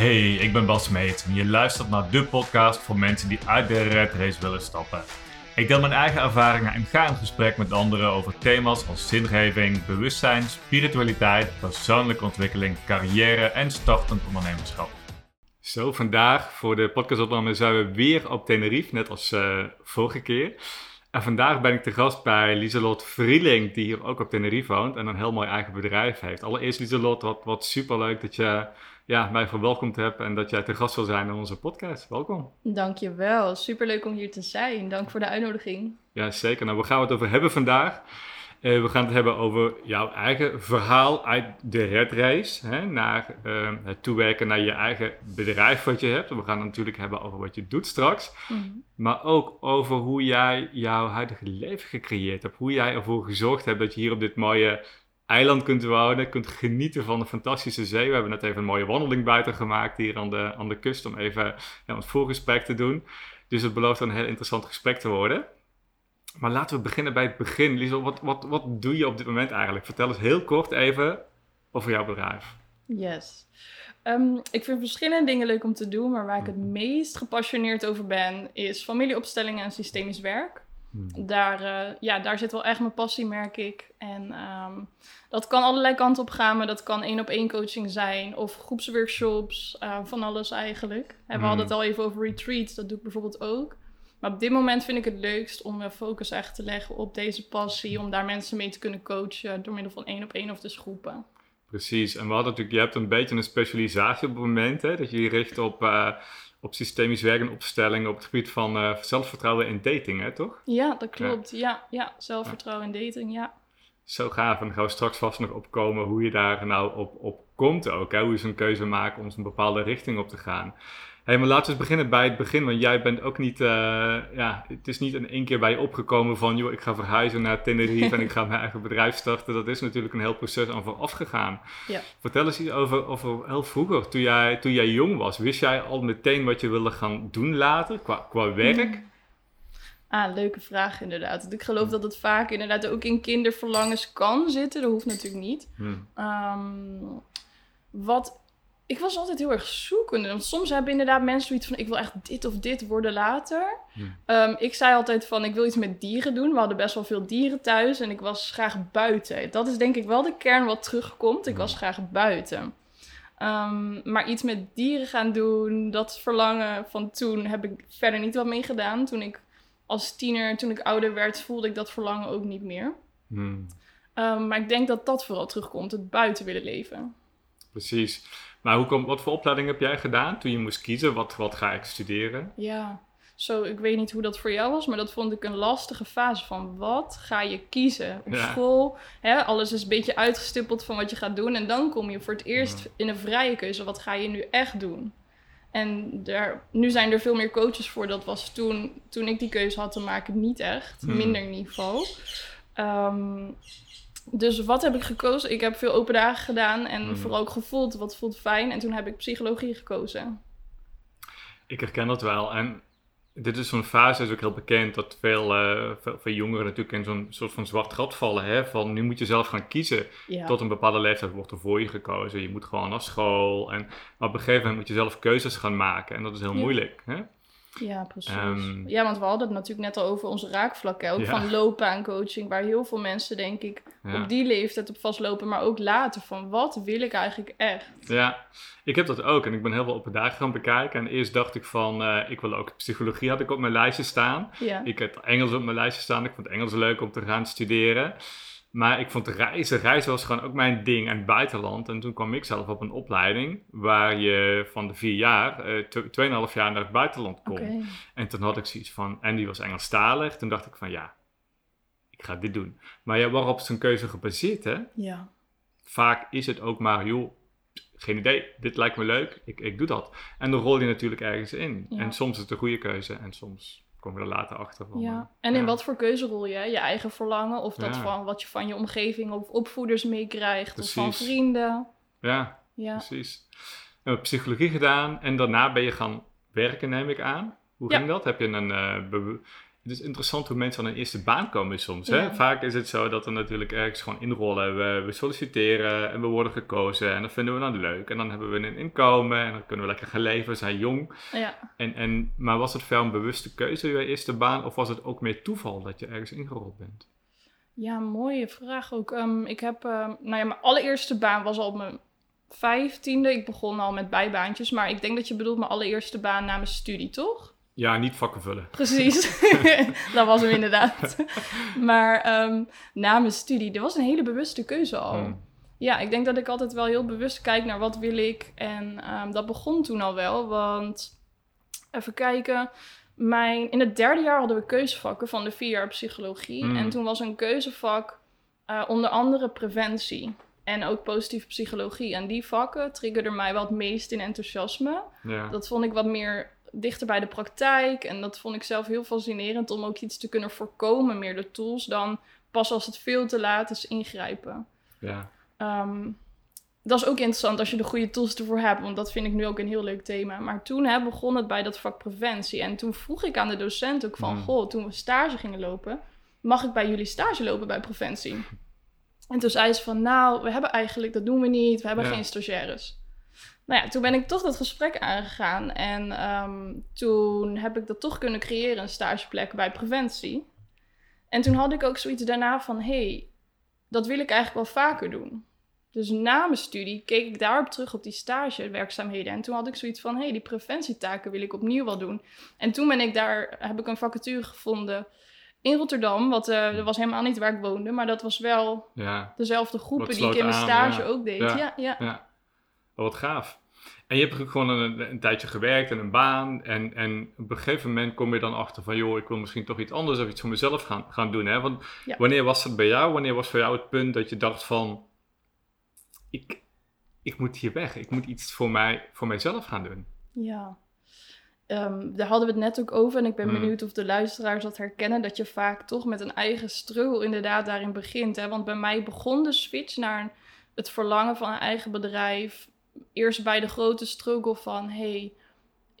Hey, ik ben Bas Meet en je luistert naar de podcast voor mensen die uit de red race willen stappen. Ik deel mijn eigen ervaringen en ga in gesprek met anderen over thema's als zingeving, bewustzijn, spiritualiteit, persoonlijke ontwikkeling, carrière en startend ondernemerschap. Zo, vandaag voor de podcastopname zijn we weer op Tenerife, net als uh, vorige keer. En vandaag ben ik te gast bij Lieselot Vrieling, die hier ook op Tenerife woont en een heel mooi eigen bedrijf heeft. Allereerst Lieselot, wat, wat superleuk dat je ja, mij verwelkomd hebt en dat jij te gast wil zijn in onze podcast. Welkom. Dankjewel, superleuk om hier te zijn. Dank voor de uitnodiging. Ja, zeker. Nou, we gaan het over hebben vandaag. Uh, we gaan het hebben over jouw eigen verhaal uit de redrace hè, naar uh, het toewerken naar je eigen bedrijf wat je hebt. We gaan het natuurlijk hebben over wat je doet straks, mm -hmm. maar ook over hoe jij jouw huidige leven gecreëerd hebt. Hoe jij ervoor gezorgd hebt dat je hier op dit mooie eiland kunt wonen, kunt genieten van de fantastische zee. We hebben net even een mooie wandeling buiten gemaakt hier aan de, aan de kust om even ja, een voorgesprek te doen. Dus het belooft een heel interessant gesprek te worden. Maar laten we beginnen bij het begin. Liesel, wat, wat, wat doe je op dit moment eigenlijk? Vertel eens heel kort even over jouw bedrijf. Yes. Um, ik vind verschillende dingen leuk om te doen, maar waar ik het mhm. meest gepassioneerd over ben, is familieopstellingen en systemisch werk. Hmm. Daar, uh, ja, daar zit wel echt mijn passie, merk ik. En um, dat kan allerlei kanten op gaan, maar dat kan één op één coaching zijn of groepsworkshops, uh, van alles eigenlijk. En we hadden het hmm. al even over retreats, dat doe ik bijvoorbeeld ook. Maar op dit moment vind ik het leukst om mijn focus echt te leggen op deze passie, om daar mensen mee te kunnen coachen door middel van één op één of dus groepen. Precies, en we hadden natuurlijk, je hebt een beetje een specialisatie op het moment, hè, dat je je richt op uh, op systemisch werk en opstellingen op het gebied van uh, zelfvertrouwen in dating, hè, toch? Ja, dat klopt. Ja, ja, zelfvertrouwen in dating, ja. Zo gaaf. En dan gaan we straks vast nog opkomen hoe je daar nou op, op komt ook. Hè? Hoe je zo'n keuze maakt om een bepaalde richting op te gaan hey, maar laten we eens beginnen bij het begin. Want jij bent ook niet, uh, ja, het is niet in één keer bij je opgekomen van, joh, ik ga verhuizen naar Tenerife en ik ga mijn eigen bedrijf starten. Dat is natuurlijk een heel proces aan vooraf gegaan. Ja. Vertel eens iets over, over heel vroeger, toen jij, toen jij jong was. Wist jij al meteen wat je wilde gaan doen later, qua, qua werk? Mm. Ah, leuke vraag inderdaad. Ik geloof dat het vaak inderdaad ook in kinderverlangens kan zitten. Dat hoeft natuurlijk niet. Hmm. Um, wat ik was altijd heel erg zoekende. Want soms hebben inderdaad mensen zoiets van: ik wil echt dit of dit worden later. Um, ik zei altijd van: ik wil iets met dieren doen. We hadden best wel veel dieren thuis en ik was graag buiten. Dat is denk ik wel de kern wat terugkomt. Ik was graag buiten. Um, maar iets met dieren gaan doen, dat verlangen van toen heb ik verder niet wat mee gedaan. Toen ik als tiener, toen ik ouder werd, voelde ik dat verlangen ook niet meer. Hmm. Um, maar ik denk dat dat vooral terugkomt: het buiten willen leven. Precies. Maar hoe kom, wat voor opleiding heb jij gedaan toen je moest kiezen? Wat, wat ga ik studeren? Ja, zo, ik weet niet hoe dat voor jou was, maar dat vond ik een lastige fase van wat ga je kiezen op school. Hè, alles is een beetje uitgestippeld van wat je gaat doen. En dan kom je voor het eerst in een vrije keuze. Wat ga je nu echt doen? En daar, nu zijn er veel meer coaches voor. Dat was toen, toen ik die keuze had te maken niet echt. Hmm. Minder niveau. Um, dus wat heb ik gekozen? Ik heb veel open dagen gedaan en hmm. vooral ook gevoeld wat voelt fijn. En toen heb ik psychologie gekozen. Ik herken dat wel. En dit is zo'n fase, is ook heel bekend, dat veel, uh, veel, jongeren natuurlijk in zo'n soort van zwart gat vallen. Hè? Van nu moet je zelf gaan kiezen. Tot een bepaalde leeftijd wordt er voor je gekozen. Je moet gewoon naar school. En, maar op een gegeven moment moet je zelf keuzes gaan maken. En dat is heel moeilijk. Hè? Ja, precies. Ehm, ja, want we hadden het natuurlijk net al over onze raakvlakken. Ook van loopbaancoaching, waar heel veel mensen, denk ik, op die leeftijd op vastlopen. Maar ook later van, wat wil ik eigenlijk echt? Ja, ik heb dat ook. En ik ben heel veel op dagen gaan bekijken. En eerst dacht ik van, uh, ik wil ook psychologie had ik op mijn lijstje staan. Ja. Ik heb Engels op mijn lijstje staan. Ik vond Engels leuk om te gaan studeren. Maar ik vond reizen, reizen was gewoon ook mijn ding en het buitenland. En toen kwam ik zelf op een opleiding waar je van de vier jaar, uh, tweeënhalf jaar naar het buitenland kon. En toen had ik zoiets van, en die was Engelstalig. Toen dacht ik van ja, ik ga dit doen. Maar ja, waarop een keuze gebaseerd hè? Ja. Vaak is het ook maar, joh, geen idee, dit lijkt me leuk, ik, ik doe dat. En dan rol je natuurlijk ergens in. En soms is het een goede keuze en soms komen we er later achter. Van, ja. En in wat voor keuze rol je? Je eigen verlangen of dat van wat je van je omgeving of opvoeders meekrijgt of van vrienden? Ja, ja. precies. We hebben psychologie gedaan en daarna ben je gaan werken, neem ik aan. Hoe ging dat? Heb je een, uh, het is interessant hoe mensen aan een eerste baan komen soms. Hè? Vaak is het zo dat we natuurlijk ergens gewoon inrollen. We, we, solliciteren en we worden gekozen en dat vinden we dan leuk. En dan hebben we een inkomen en dan kunnen we lekker gaan leven, we zijn jong. Ja. En, en, maar was het veel een bewuste keuze, je eerste baan? Of was het ook meer toeval dat je ergens ingerold bent? Ja, mooie vraag ook. Um, ik heb, uh, nou ja, mijn allereerste baan was al op mijn vijftiende. Ik begon al met bijbaantjes, maar ik denk dat je bedoelt mijn allereerste baan na mijn studie, toch? Ja, niet vakken vullen. Precies, dat was hem inderdaad. maar um, na mijn studie, dat was een hele bewuste keuze al. Hmm. Ja, ik denk dat ik altijd wel heel bewust kijk naar wat wil ik. En um, dat begon toen al wel, want even kijken. Mijn, in het derde jaar hadden we keuzevakken van de vier jaar psychologie. Hmm. En toen was een keuzevak uh, onder andere preventie en ook positieve psychologie. En die vakken triggerden mij wat meest in enthousiasme. Ja. Dat vond ik wat meer dichter bij de praktijk. En dat vond ik zelf heel fascinerend om ook iets te kunnen voorkomen, meer de tools, dan pas als het veel te laat is ingrijpen. Ja. Um, dat is ook interessant als je de goede tools ervoor hebt, want dat vind ik nu ook een heel leuk thema. Maar toen hè, begon het bij dat vak preventie. En toen vroeg ik aan de docent ook van, mm. goh, toen we stage gingen lopen, mag ik bij jullie stage lopen bij preventie? En toen zei ze van, nou, we hebben eigenlijk, dat doen we niet, we hebben geen stagiaires. Nou ja, toen ben ik toch dat gesprek aangegaan. En ehm, toen heb ik dat toch kunnen creëren, een stageplek bij preventie. En toen had ik ook zoiets daarna van, hey, dat wil ik eigenlijk wel vaker doen. Dus na mijn studie keek ik daarop terug op die stagewerkzaamheden. En toen had ik zoiets van, hey, die preventietaken wil ik opnieuw wel doen. En toen ben ik daar, heb ik een vacature gevonden in Rotterdam. Wat uh, dat was helemaal niet waar ik woonde, maar dat was wel ja. dezelfde groepen die ik in mijn stage ook deed. Ja, ja. ja. ja. wat gaaf. En je hebt gewoon een, een, tijdje gewerkt en een baan. En, en op een gegeven moment kom je dan achter van... joh, ik wil misschien toch iets anders of iets voor mezelf gaan, gaan doen. Hè? Want wanneer was het bij jou? Wanneer was voor jou het punt dat je dacht van... ik, ik moet hier weg. Ik moet iets voor, mij, voor mijzelf gaan doen. Ja. Um, daar hadden we het net ook over. En ik ben hmm. benieuwd of de luisteraars dat herkennen. Dat je vaak toch met een eigen struggle inderdaad daarin begint. Hè? Want bij mij begon de switch naar het verlangen van een eigen bedrijf. Eerst bij de grote struggle van... hey,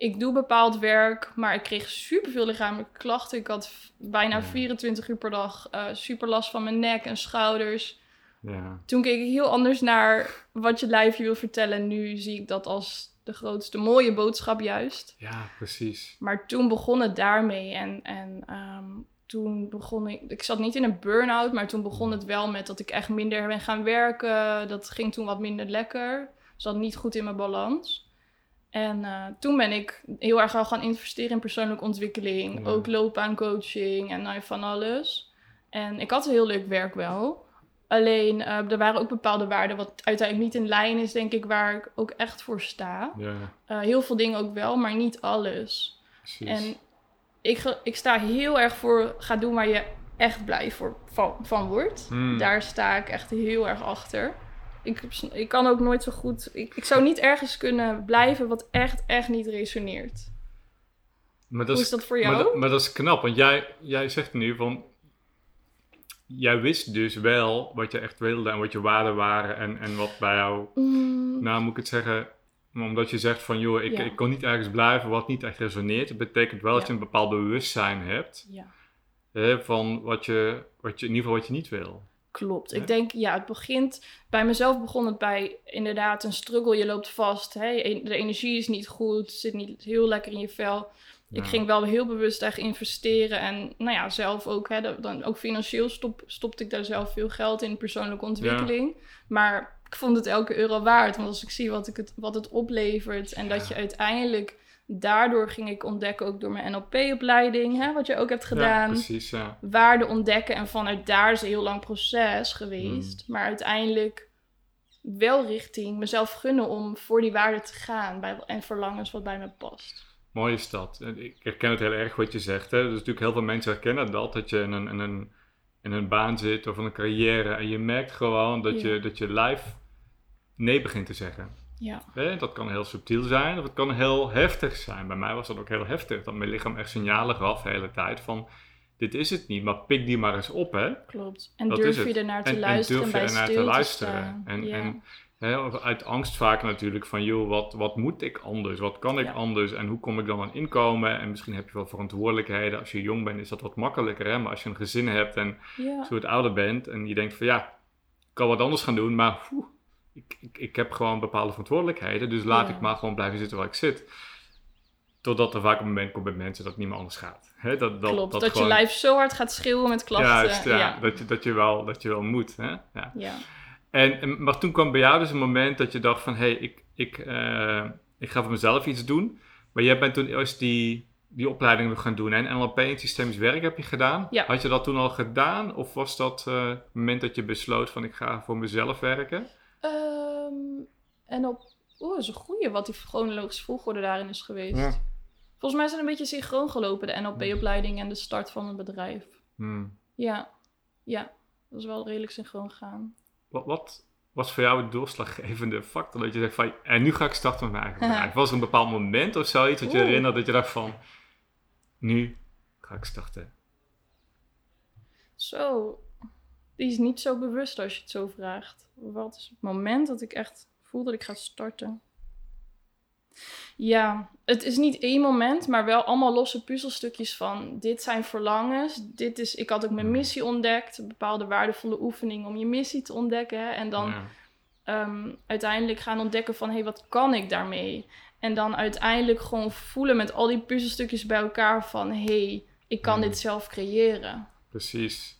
ik doe bepaald werk, maar ik kreeg superveel lichamelijke klachten. Ik had bijna 24 uur per dag uh, super last van mijn nek en schouders. Ja. Toen keek ik heel anders naar wat je lijf je wil vertellen. Nu zie ik dat als de grootste mooie boodschap juist. Ja, precies. Maar toen begon het daarmee en, en ehm, toen begon ik, ik zat niet in een burn-out, maar toen begon het wel met dat ik echt minder ben gaan werken. Dat ging toen wat minder lekker. Zat niet goed in mijn balans. En uh, toen ben ik heel erg al gaan investeren in persoonlijke ontwikkeling. Ja. Ook loopbaancoaching en nou, van alles. En ik had een heel leuk werk wel. Alleen uh, er waren ook bepaalde waarden, wat uiteindelijk niet in lijn is, denk ik, waar ik ook echt voor sta. Ja. Uh, heel veel dingen ook wel, maar niet alles. Precies. En ik, ik sta heel erg voor, ga doen waar je echt blij voor, van, van wordt. Hmm. Daar sta ik echt heel erg achter. Ik, ik kan ook nooit zo goed. Ik, ik zou niet ergens kunnen blijven wat echt, echt niet resoneert. Maar dat Hoe is, dat voor jou? Maar, maar, dat is knap, want jij, jij zegt nu van jij wist dus wel wat je echt wilde en wat je waarden waren en, en wat bij jou, mm. nou moet ik het zeggen, omdat je zegt van joh, ik, ik kon niet ergens blijven wat niet echt resoneert. Het betekent wel dat je een bepaald bewustzijn hebt ja. hè, van wat je, wat je, in ieder geval wat je niet wil. Klopt. Ik denk, ja, het begint, bij mezelf begon het bij inderdaad een struggle. Je loopt vast, hè? E-, de energie is niet goed, zit niet heel lekker in je vel. Ik ging wel heel bewust echt investeren. En nou ja, zelf ook, hè, dan, ook financieel stop, stopte ik daar zelf veel geld in, persoonlijke ontwikkeling. Maar ik vond het elke euro waard. Want als ik zie wat, ik het, wat het oplevert en dat je uiteindelijk... Daardoor ging ik ontdekken, ook door mijn NLP-opleiding, wat je ook hebt gedaan. Ja, precies, ja. Waarde ontdekken. En vanuit daar is een heel lang proces geweest. Hmm. Maar uiteindelijk wel richting mezelf gunnen om voor die waarde te gaan. Bij, en verlangens wat bij me past. Mooie stad. Ik herken het heel erg wat je zegt. Hè? Dus natuurlijk heel veel mensen herkennen dat. Dat je in een, in een, in een baan zit of in een carrière. En je merkt gewoon dat, je, dat je lijf nee begint te zeggen. Ja. Hè? Dat kan heel subtiel zijn of het kan heel heftig zijn. Bij mij was dat ook heel heftig. Dat mijn lichaam echt signalen gaf de hele tijd van... Dit is het niet, maar pik die maar eens op, hè? Klopt. En durf je ernaar te luisteren en, durf je ernaar te luisteren. En, en uit angst vaak natuurlijk van, joh, wat, wat moet ik anders? Wat kan ik anders? En hoe kom ik dan aan inkomen? En misschien heb je wel verantwoordelijkheden. Als je jong bent is dat wat makkelijker, hè? Maar als je een gezin hebt en ja. zo het ouder bent en je denkt van, ja, ik kan wat anders gaan doen, maar ik, ik, ik, heb gewoon bepaalde verantwoordelijkheden. Dus laat ik maar gewoon blijven zitten waar ik zit. Totdat er vaak een moment komt bij mensen dat het niet meer anders gaat. dat, dat, Klopt, dat, je lijf zo hard gaat schreeuwen met klachten. Juist, ja, Dat, je, dat, je wel, dat je wel moet. Hè? Ja. ja. En, maar toen kwam bij jou dus een moment dat je dacht van... hé, hey, ik, ik, uh, ik ga voor mezelf iets doen. Maar jij bent toen eerst die, die opleiding gaan doen. En NLP en systemisch werk heb je gedaan. Ja. Had je dat toen al gedaan? Of was dat uh, het moment dat je besloot van... ik ga voor mezelf werken? Um, en op... Oeh, dat is een goeie wat die chronologische volgorde daarin is geweest. Ja. Volgens mij zijn een beetje synchroon gelopen, de NLP-opleiding en de start van een bedrijf. Hmm. Ja, ja, dat is wel redelijk synchroon gegaan. Wat, wat was voor jou het doorslaggevende factor dat je zegt van, en nu ga ik starten met mijn eigen bedrijf? Was er een bepaald moment of zoiets dat je herinnert dat je dacht van, nu ga ik starten? Zo, die is niet zo bewust als je het zo vraagt. Wat is het moment dat ik echt voel dat ik ga starten? Ja, het is niet één moment, maar wel allemaal losse puzzelstukjes van dit zijn verlangens. Dit is, ik had ook mijn hmm. missie ontdekt, een bepaalde waardevolle oefening om je missie te ontdekken. En dan ehm, uiteindelijk gaan ontdekken van hé, hey, wat kan ik daarmee? En dan uiteindelijk gewoon voelen met al die puzzelstukjes bij elkaar van hé, hey, ik kan dit zelf creëren. Precies.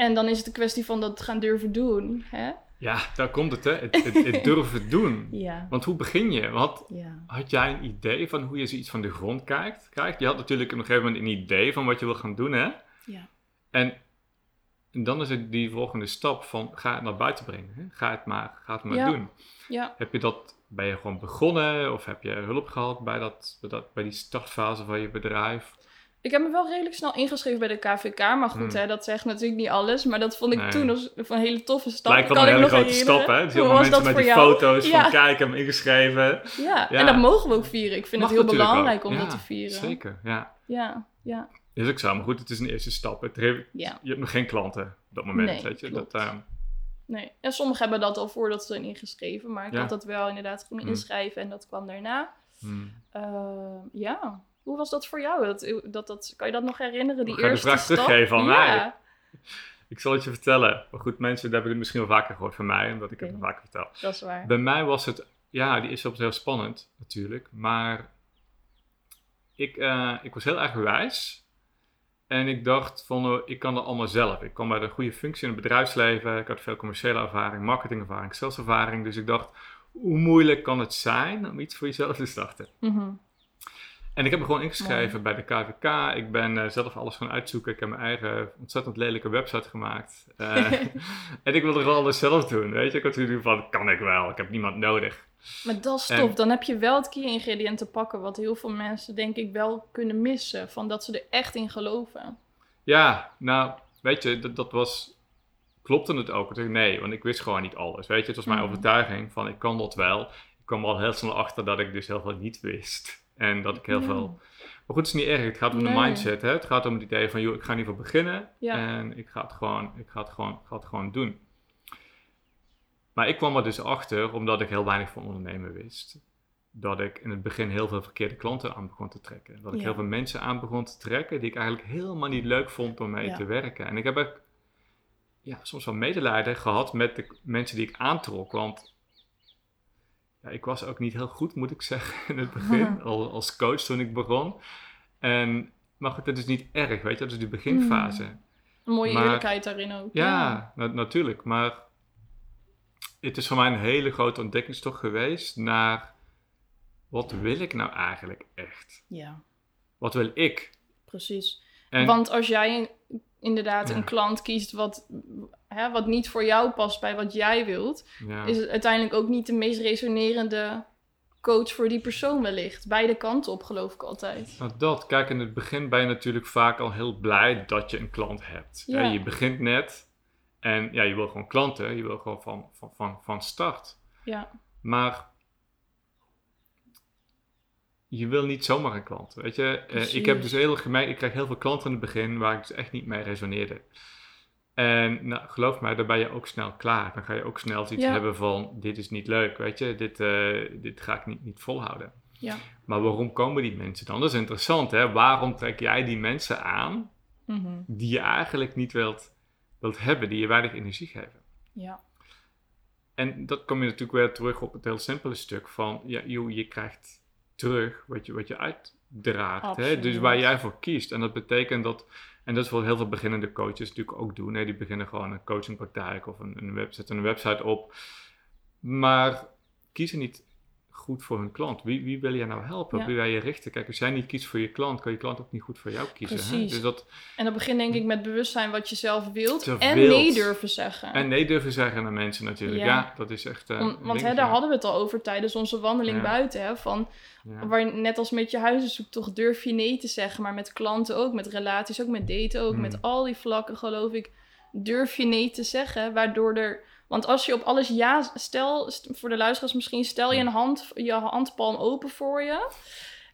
En dan is het een kwestie van dat gaan durven doen. Hè? Ja, daar komt het, hè? Het, het, durven doen. Ja. Want hoe begin je? Ja. had jij een idee van hoe je zoiets van de grond kijkt, krijgt? Je had natuurlijk op een gegeven moment een idee van wat je wil gaan doen, hè? Ja. En, en dan is het die volgende stap van ga het naar buiten brengen. Hè? Ga het maar, ga het maar doen. Ja. Heb je dat, ben je gewoon begonnen of heb je hulp gehad bij, dat, bij, dat, bij die startfase van je bedrijf? Ik heb me wel redelijk snel ingeschreven bij de KVK. Maar goed, hmm. hè, dat zegt natuurlijk niet alles. Maar dat vond ik toen als een hele toffe stap. Lijkt wel een hele grote stap, hè? Dus heel veel mensen met die jou? foto's van kijken hem ingeschreven. Ja. en dat mogen we ook vieren. Ik vind het heel belangrijk om dat te vieren. Zeker, ja. Ja, ja. Is ook zo, maar goed, het is een eerste stap. Het heeft, Je hebt nog geen klanten op dat moment, nee, weet je. Dat, uh... Nee, en sommigen hebben dat al voordat ze zijn ingeschreven. Maar ik had dat wel inderdaad gewoon hmm. inschrijven en dat kwam daarna. Hmm. Uh, ja, hoe was dat voor jou? Dat, dat, dat, kan je dat nog herinneren? Die eerste de vraag stap? teruggeven aan mij. Ik zal het je vertellen. Maar goed, mensen hebben het misschien wel vaker gehoord van mij, omdat ik het vaker vertel. Dat is waar. Bij mij was het, ja, die is op heel spannend natuurlijk. Maar ik, uh, ik was heel erg wijs. En ik dacht van, oh, ik kan dat allemaal zelf. Ik kwam bij een goede functie in het bedrijfsleven. Ik had veel commerciële ervaring, marketingervaring, saleservaring. Dus ik dacht, hoe moeilijk kan het zijn om iets voor jezelf te starten? Mm en ik heb me gewoon ingeschreven bij de KVK. Ik ben uh, zelf alles gaan uitzoeken. Ik heb mijn eigen ontzettend lelijke website gemaakt. Uh, en ik wilde alles zelf doen, weet je. Ik had nu van, kan ik wel, ik heb niemand nodig. Maar dat is tof. Dan heb je wel het key ingrediënt te pakken... wat heel veel mensen denk ik wel kunnen missen. Van dat ze er echt in geloven. Ja, nou, weet je, dat, dat was... Klopte het ook? Nee, want ik wist gewoon niet alles. Weet je, het was mijn mm. overtuiging van ik kan dat wel. Ik kwam al heel snel achter dat ik dus heel veel niet wist. En dat ik heel veel. Maar goed, het is niet erg. Het gaat om de mindset. Hè? Het gaat om het idee van, joh, ik ga in ieder geval beginnen. En ik ga het gewoon, ik ga het gewoon, ga het gewoon doen. Maar ik kwam er dus achter, omdat ik heel weinig van ondernemen wist. Dat ik in het begin heel veel verkeerde klanten aan begon te trekken. Dat ik heel veel mensen aan begon te trekken die ik eigenlijk helemaal niet leuk vond om mee te werken. En ik heb ook ja, soms wel medelijden gehad met de mensen die ik aantrok. Want ja, ik was ook niet heel goed, moet ik zeggen, in het begin, al, als coach toen ik begon. En, maar goed, dat is niet erg, weet je, dat is die beginfase. Mm. Een mooie eerlijkheid daarin ook. Ja, natuurlijk, maar het is voor mij een hele grote ontdekkingstocht geweest naar wat wil ik nou eigenlijk echt? Ja. Wat wil ik? Precies. Want als jij inderdaad een klant kiest wat, hè, wat niet voor jou past bij wat jij wilt, is het uiteindelijk ook niet de meest resonerende coach voor die persoon wellicht. Beide kanten op, geloof ik altijd. Nou, dat. Kijk, in het begin ben je natuurlijk vaak al heel blij dat je een klant hebt. Ja. je begint net en ja, je wil gewoon klanten. Je wil gewoon van, van, van, van start. Ja. Maar je wil niet zomaar een klant. Weet je, uh, ik heb dus heel gemeen, ik krijg heel veel klanten in het begin waar ik dus echt niet mee resoneerde. En nou, geloof mij, dan ben je ook snel klaar. Dan ga je ook snel iets hebben van, dit is niet leuk, weet je, dit, uh, dit ga ik niet, niet volhouden. Ja. Maar waarom komen die mensen dan? Dat is interessant, hè? Waarom trek jij die mensen aan mhm. die je eigenlijk niet wilt, wilt hebben, die je weinig energie geven? Ja. En dat kom je natuurlijk weer terug op het heel simpele stuk van, ja, joh, je krijgt terug wat je, wat je uitdraagt. Hè? Dus waar jij voor kiest. En dat betekent dat en dat is wat heel veel beginnende coaches natuurlijk ook doen. Hè? Die beginnen gewoon een coachingpraktijk of een, een website, een website op. Maar kiezen niet goed voor hun klant? Wie, wie wil jij nou helpen? Wie wil je richten? Kijk, als jij niet kiest voor je klant, kan je klant ook niet goed voor jou kiezen. Precies. Hè? Dus dat, en dat begint denk ik met bewustzijn wat je zelf wilt. en nee durven zeggen. En nee durven zeggen naar mensen natuurlijk. Ja, dat is echt... Uh, want hè, daar hadden we het al over tijdens onze wandeling buiten. Hè, van, waar, net als met je huizenzoek, durf je nee te zeggen. Maar met klanten ook, met relaties ook, met daten ook. Met hmm. al die vlakken geloof ik, durf je nee te zeggen. Waardoor er want als je op alles ja, stel voor de luisteraars misschien, stel je een hand, je handpalm open voor je.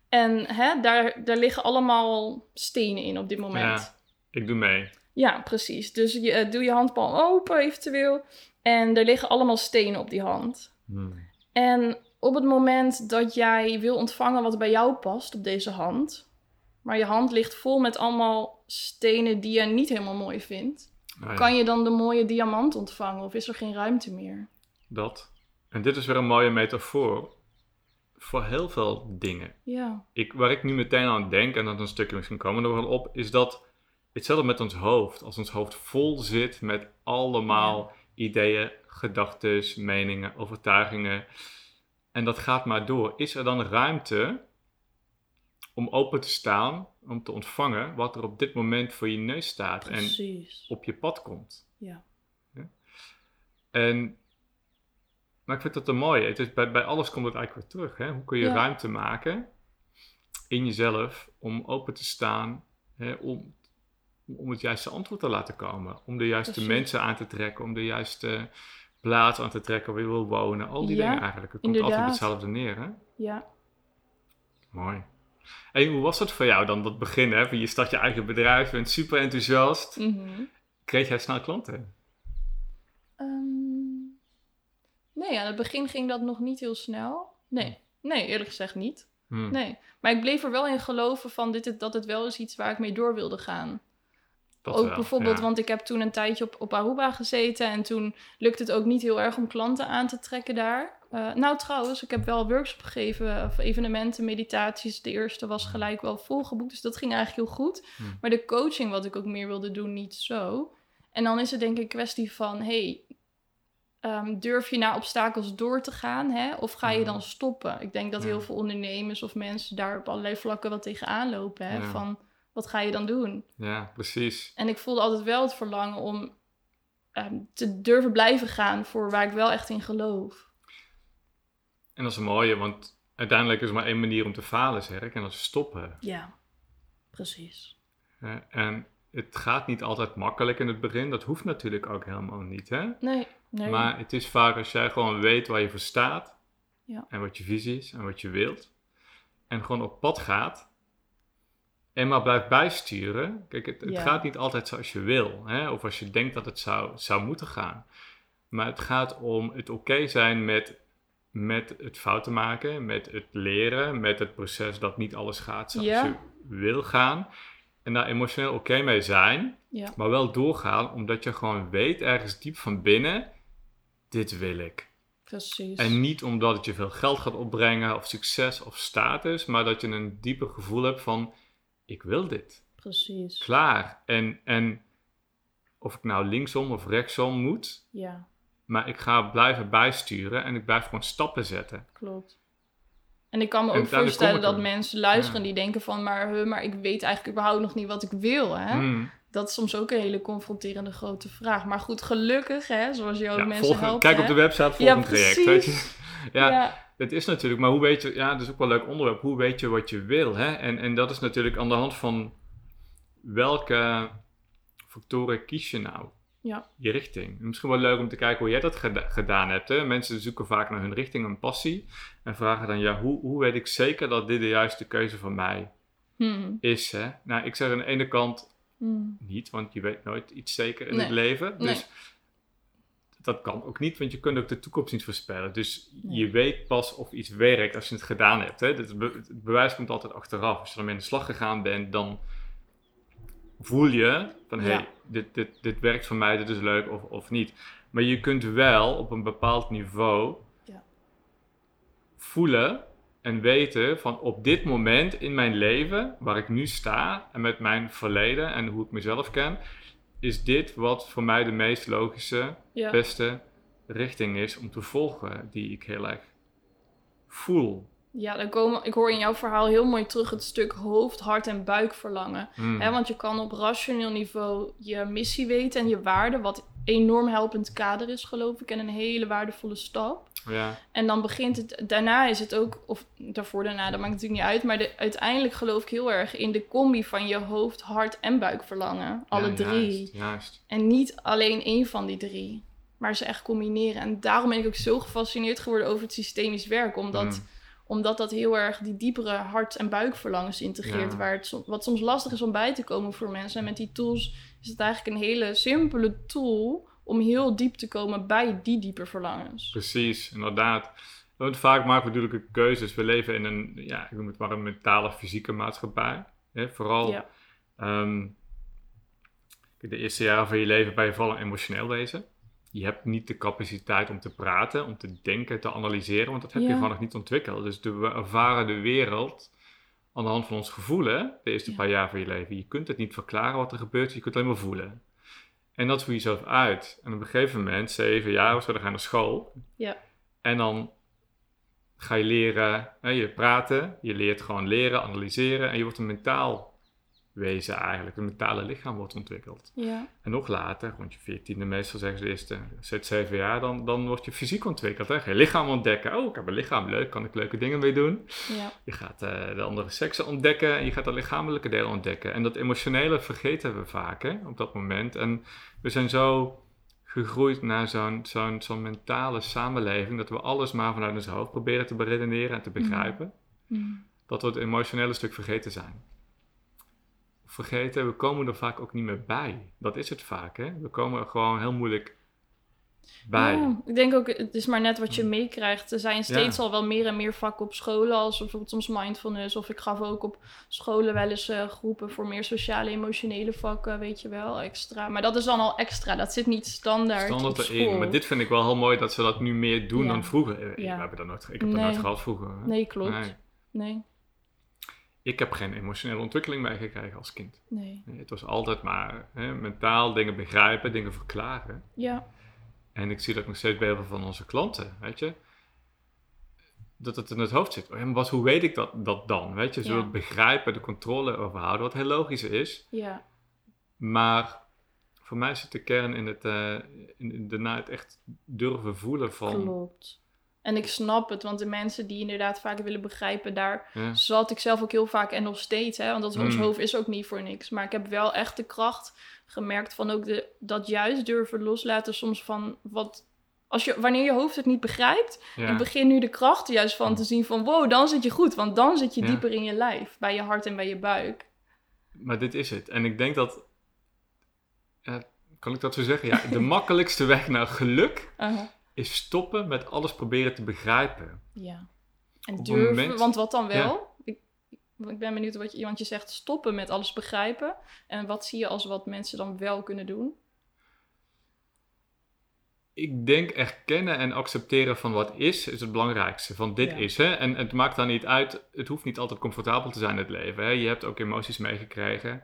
En hè, daar, daar liggen allemaal stenen in op dit moment. Ja, ik doe mee. Ja, precies. Dus je, uh, doe je handpalm open eventueel. En er liggen allemaal stenen op die hand. Hmm. En op het moment dat jij wil ontvangen wat bij jou past op deze hand, maar je hand ligt vol met allemaal stenen die je niet helemaal mooi vindt, Ah, kan je dan de mooie diamant ontvangen of is er geen ruimte meer? Dat. En dit is weer een mooie metafoor voor heel veel dingen. Ja. Ik, waar ik nu meteen aan denk, en dat een stukje misschien komen er wel op, is dat hetzelfde met ons hoofd. Als ons hoofd vol zit met allemaal ideeën, gedachten, meningen, overtuigingen. En dat gaat maar door. Is er dan ruimte om open te staan, om te ontvangen wat er op dit moment voor je neus staat Precies. en op je pad komt. Ja. ja. En, maar ik vind dat een mooie. Het is, bij, bij alles komt het eigenlijk weer terug. Hè? Hoe kun je ruimte maken in jezelf om open te staan, hè, om, om het juiste antwoord te laten komen, om de juiste mensen aan te trekken, om de juiste plaats aan te trekken waar je wil wonen. Al die dingen eigenlijk. Het komt altijd hetzelfde neer. Hè? Ja. Mooi. En hoe was dat voor jou dan, dat begin? Hè? Je start je eigen bedrijf, je bent super enthousiast. Mm Kreeg jij snel klanten? Um, nee, aan het begin ging dat nog niet heel snel. Nee, nee eerlijk gezegd niet. Hmm. Nee, maar ik bleef er wel in geloven van dit, dat het wel is iets waar ik mee door wilde gaan. ook bijvoorbeeld, want ik heb toen een tijdje op, op Aruba gezeten en toen lukte het ook niet heel erg om klanten aan te trekken daar. Uh, nou, trouwens, ik heb wel workshops gegeven of evenementen, meditaties. De eerste was gelijk wel volgeboekt, dus dat ging eigenlijk heel goed. Hmm. Maar de coaching, wat ik ook meer wilde doen, niet zo. En dan is het denk ik een kwestie van, hey, um, durf je naar obstakels door te gaan, hè? Of ga je dan stoppen? Ik denk dat heel veel ondernemers of mensen daar op allerlei vlakken wat tegenaan lopen, hè? Van, wat ga je dan doen? Ja, precies. En ik voelde altijd wel het verlangen om um, te durven blijven gaan voor waar ik wel echt in geloof. En dat is een mooie, want uiteindelijk is er maar één manier om te falen, zeg ik, en dat is stoppen. Ja, precies. en het gaat niet altijd makkelijk in het begin, dat hoeft natuurlijk ook helemaal niet, hè? Nee, nee. Maar het is vaak als jij gewoon weet waar je voor staat, ja. en wat je visie is, en wat je wilt, en gewoon op pad gaat, en maar blijft bijsturen. Kijk, het, het gaat niet altijd zoals je wil, hè? of als je denkt dat het zou, zou moeten gaan. Maar het gaat om het oké zijn met met het fouten maken, met het leren, met het proces dat niet alles gaat zoals je wil gaan. En daar emotioneel oké mee zijn, maar wel doorgaan omdat je gewoon weet ergens diep van binnen, dit wil ik. Precies. En niet omdat het je veel geld gaat opbrengen of succes of status, maar dat je een dieper gevoel hebt van, ik wil dit. Precies. Klaar. En, en of ik nou linksom of rechtsom moet, ja. Maar ik ga blijven bijsturen en ik blijf gewoon stappen zetten. Klopt. En ik kan me ook voorstellen dat mensen luisteren die denken van... Maar, maar ik weet eigenlijk überhaupt nog niet wat ik wil, hè? Hmm. Dat is soms ook een hele confronterende grote vraag. Maar goed, gelukkig, hè, zoals je ook mensen helpt. Kijk op de website, volgend ja, traject. Weet je? Ja, ja, het is natuurlijk... Maar hoe weet je... Ja, dat is ook wel een leuk onderwerp. Hoe weet je wat je wil, hè? En, en dat is natuurlijk aan de hand van... Welke factoren kies je nou? Ja. je richting. Misschien wel leuk om te kijken hoe jij dat gedaan hebt. Hè? Mensen zoeken vaak naar hun richting, een passie. En vragen dan, ja, hoe, hoe weet ik zeker dat dit de juiste keuze van mij hmm. is? Hè? Nou, ik zeg aan de ene kant, hmm. niet, want je weet nooit iets zeker in het leven. Dus dat kan ook niet, want je kunt ook de toekomst niet voorspellen. Dus je weet pas of iets werkt als je het gedaan hebt. Hè? Het, bewijs komt altijd achteraf. Als je ermee in de slag gegaan bent, dan voel je van hé, hey, dit, dit, dit werkt voor mij, dit is leuk of, of niet. Maar je kunt wel op een bepaald niveau ja. voelen en weten van op dit moment in mijn leven, waar ik nu sta en met mijn verleden en hoe ik mezelf ken, is dit wat voor mij de meest logische, beste richting is om te volgen, die ik heel erg voel. Ja, dan komen, ik hoor in jouw verhaal heel mooi terug het stuk hoofd, hart en buik verlangen. Mm. want je kan op rationeel niveau je missie weten en je waarde, wat enorm helpend kader is, geloof ik, en een hele waardevolle stap. Ja. En dan begint het, daarna is het ook, of daarvoor, daarna, dat maakt natuurlijk niet uit, maar de, uiteindelijk geloof ik heel erg in de combi van je hoofd, hart en buik verlangen. Alle drie. Juist, juist. En niet alleen één van die drie, maar ze echt combineren. En daarom ben ik ook zo gefascineerd geworden over het systemisch werk, omdat. Mm omdat dat heel erg die diepere hart- en buikverlangens integreert. Waar het, wat soms lastig is om bij te komen voor mensen. En met die tools is het eigenlijk een hele simpele tool om heel diep te komen bij die diepe verlangens. Precies, inderdaad. Want vaak maken we natuurlijk keuzes. We leven in een, ja, ik noem het maar een mentale, fysieke maatschappij. Hè? Vooral ja. Ehm, de eerste jaren van je leven ben je vooral emotioneel wezen je hebt niet de capaciteit om te praten, om te denken, te analyseren, want dat heb je gewoon nog niet ontwikkeld. Dus we ervaren de wereld aan de hand van ons gevoelen de eerste paar jaar van je leven. Je kunt het niet verklaren wat er gebeurt, je kunt het alleen maar voelen. En dat voel je zelf uit. En op een gegeven moment, zeven jaar of zo, dan ga je naar school. Ja. En dan ga je leren, hè, je praten, je leert gewoon leren, analyseren en je wordt een mentaal wezen eigenlijk, een mentale lichaam wordt ontwikkeld. Ja. En nog later, rond je veertiende meestal zeggen ze de eerste zes, zeven jaar, dan, dan wordt je fysiek ontwikkeld. Hè? Ga je lichaam ontdekken. Oh, ik heb een lichaam, leuk, kan ik leuke dingen mee doen. Ja. Je gaat uh, de andere seksen ontdekken en je gaat de lichamelijke delen ontdekken. En dat emotionele vergeten we vaak hè, op dat moment. En we zijn zo gegroeid naar zo'n zo'n zo'n mentale samenleving dat we alles maar vanuit ons hoofd proberen te beredeneren en te begrijpen. Mm. Dat we het emotionele stuk vergeten zijn vergeten, we komen er vaak ook niet meer bij. Dat is het vaak, hè? We komen er gewoon heel moeilijk bij. Ja, ik denk ook, het is maar net wat je meekrijgt. Er zijn steeds al wel meer en meer vakken op scholen, als bijvoorbeeld soms mindfulness. Of ik gaf ook op scholen wel eens uh, groepen voor meer sociale, emotionele vakken, weet je wel, extra. Maar dat is dan al extra, dat zit niet standaard Standaard erin, maar dit vind ik wel heel mooi dat ze dat nu meer doen dan vroeger. We hebben dat nooit, ik heb dat nooit gehad vroeger. Nee, klopt. Nee. nee ik heb geen emotionele ontwikkeling meegekregen als kind. Nee. Het was altijd maar hè, mentaal dingen begrijpen, dingen verklaren. Ja. En ik zie dat nog steeds bij heel veel van onze klanten, weet je. Dat het in het hoofd zit. maar wat, hoe weet ik dat, dat dan? Weet je, zullen ja. begrijpen, de controle overhouden, wat heel logisch is. Ja. Maar voor mij zit de kern in het, uh, in, daarna het echt durven voelen van... Klopt. En ik snap het, want de mensen die inderdaad vaak willen begrijpen, daar zat ik zelf ook heel vaak en nog steeds. Hè, want dat ons mm. hoofd is ook niet voor niks. Maar ik heb wel echt de kracht gemerkt van ook de, dat juist durven loslaten soms van wat. Als je, wanneer je hoofd het niet begrijpt, ja. ik begin nu de kracht juist van te zien van wow, dan zit je goed. Want dan zit je dieper in je lijf, bij je hart en bij je buik. Maar dit is het. En ik denk dat, kan ik dat zo zeggen? Ja, de makkelijkste weg naar geluk uh-huh is stoppen met alles proberen te begrijpen. Ja. En durven, want wat dan wel? Ik, ik ben benieuwd wat je, want je zegt stoppen met alles begrijpen. En wat zie je als wat mensen dan wel kunnen doen? Ik denk erkennen en accepteren van wat is, is het belangrijkste. Van dit is. Hè? En het maakt dan niet uit, het hoeft niet altijd comfortabel te zijn in het leven. Hè? Je hebt ook emoties meegekregen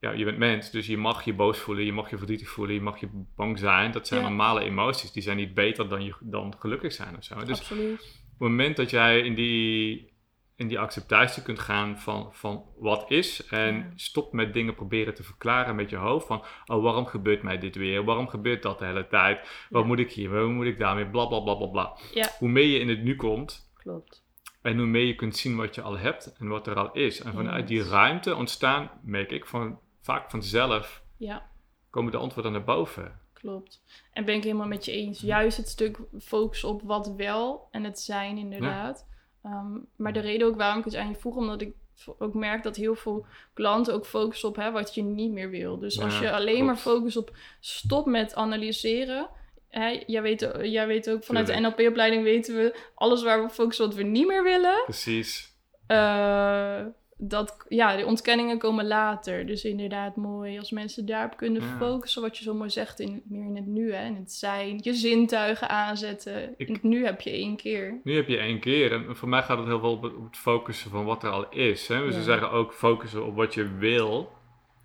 ja, je bent mens, dus je mag je boos voelen, je mag je verdrietig voelen, je mag je bang zijn. Dat zijn normale emoties. Die zijn niet beter dan, je, dan gelukkig zijn of zo. Dus Absoluut. op het moment dat jij in die, in die acceptatie kunt gaan van, van wat is en stop met dingen proberen te verklaren met je hoofd van, oh waarom gebeurt mij dit weer? Waarom gebeurt dat de hele tijd? Wat moet ik hier? Wat moet ik daarmee? Bla bla bla bla bla. Hoe meer je in het nu komt. Klopt. En hoe meer je kunt zien wat je al hebt en wat er al is. En vanuit die ruimte ontstaan, merk ik, van vaak vanzelf ja. komen de antwoorden naar boven. Klopt. En ben ik helemaal met je eens. Juist het stuk focus op wat wel en het zijn inderdaad. Ehm, maar de reden ook waarom ik het aan je vroeg, omdat ik ook merk dat heel veel klanten ook focussen op hè, wat je niet meer wil. Dus als je alleen maar focust op stop met analyseren. Hè, jij, weet, jij weet ook vanuit de NLP-opleiding weten we alles waar we focussen wat we niet meer willen. Precies. Uh, dat, ja, de ontkenningen komen later. Dus inderdaad mooi als mensen daarop kunnen focussen, wat je zo mooi zegt, in, meer in het nu, hè, in het zijn. Je zintuigen aanzetten. Ik, nu heb je één keer. Nu heb je één keer. En voor mij gaat het heel veel op het, focussen van wat er al is. Hè? Dus ja. we zeggen ook focussen op wat je wil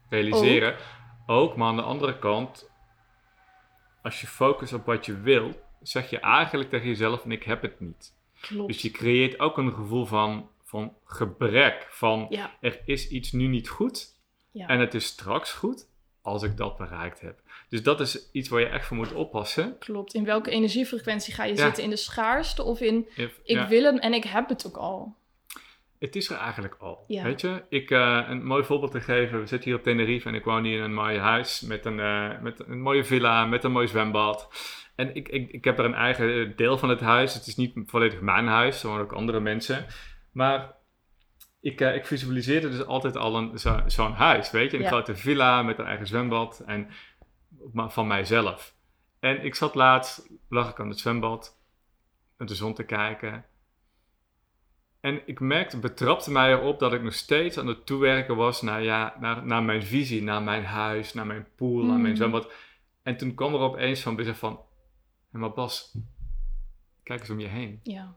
realiseren. ook, maar aan de andere kant, als je focust op wat je wil, zeg je eigenlijk tegen jezelf: en ik heb het niet. Klopt. Dus je creëert ook een gevoel van van gebrek. Van er is iets nu niet goed ja. en het is straks goed als ik dat bereikt heb. Dus dat is iets waar je echt voor moet oppassen. Klopt. In welke energiefrequentie ga je zitten? In de schaarste of in ik wil hem en ik heb het ook al? Het is er eigenlijk al. Weet je, ik, uh, een mooi voorbeeld te geven. We zitten hier op Tenerife en ik woon hier in een mooi huis met een, uh, met een mooie villa, met een mooi zwembad. En ik, ik, ik heb er een eigen deel van het huis. Het is niet volledig mijn huis, er wonen ook andere mensen. Maar ik, uh, ik visualiseerde dus altijd al een, zo'n huis, weet je. Een grote villa met een eigen zwembad en, van mijzelf. En ik zat laatst, lag ik aan het zwembad, met de zon te kijken. En ik merkte, betrapte mij erop dat ik nog steeds aan het toewerken was naar, ja, naar, naar mijn visie, naar mijn huis, naar mijn pool, naar mijn mm. zwembad. En toen kwam er opeens van bezig van, maar Bas, kijk eens om je heen. Ja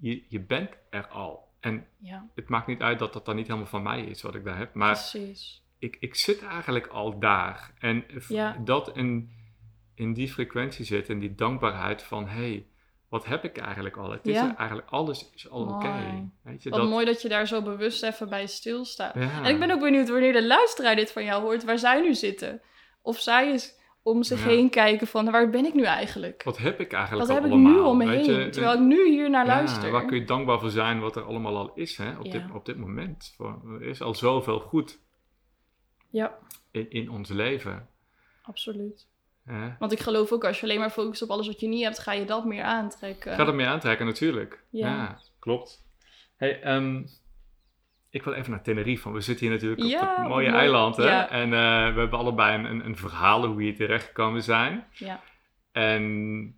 je, je bent er al. En ja. het maakt niet uit dat dat dan niet helemaal van mij is wat ik daar heb. Maar Precies. Ik, ik zit eigenlijk al daar. En dat in, in die frequentie zit en die dankbaarheid van hé, hey, wat heb ik eigenlijk al? Het is eigenlijk alles is al oké. Je, Wat dat... mooi dat je daar zo bewust even bij stilstaat. En ik ben ook benieuwd wanneer de luisteraar dit van jou hoort, waar zij nu zitten. Of zij is om zich heen kijken van waar ben ik nu eigenlijk? Wat heb ik eigenlijk Wat heb ik nu om me heen? terwijl ik nu hier naar luister. Waar kun je dankbaar voor zijn wat er allemaal al is hè? Op, dit, op dit moment. Er is al zoveel goed ja. in, in ons leven. Absoluut. Want ik geloof ook, als je alleen maar focust op alles wat je niet hebt, ga je dat meer aantrekken. Ga dat meer aantrekken, natuurlijk. Ja, klopt. Hey, um, ik wil even naar Tenerife, we zitten hier natuurlijk op het mooie eiland. Hè? En uh, we hebben allebei een, een, verhaal hoe we hier terechtgekomen zijn. Ja. En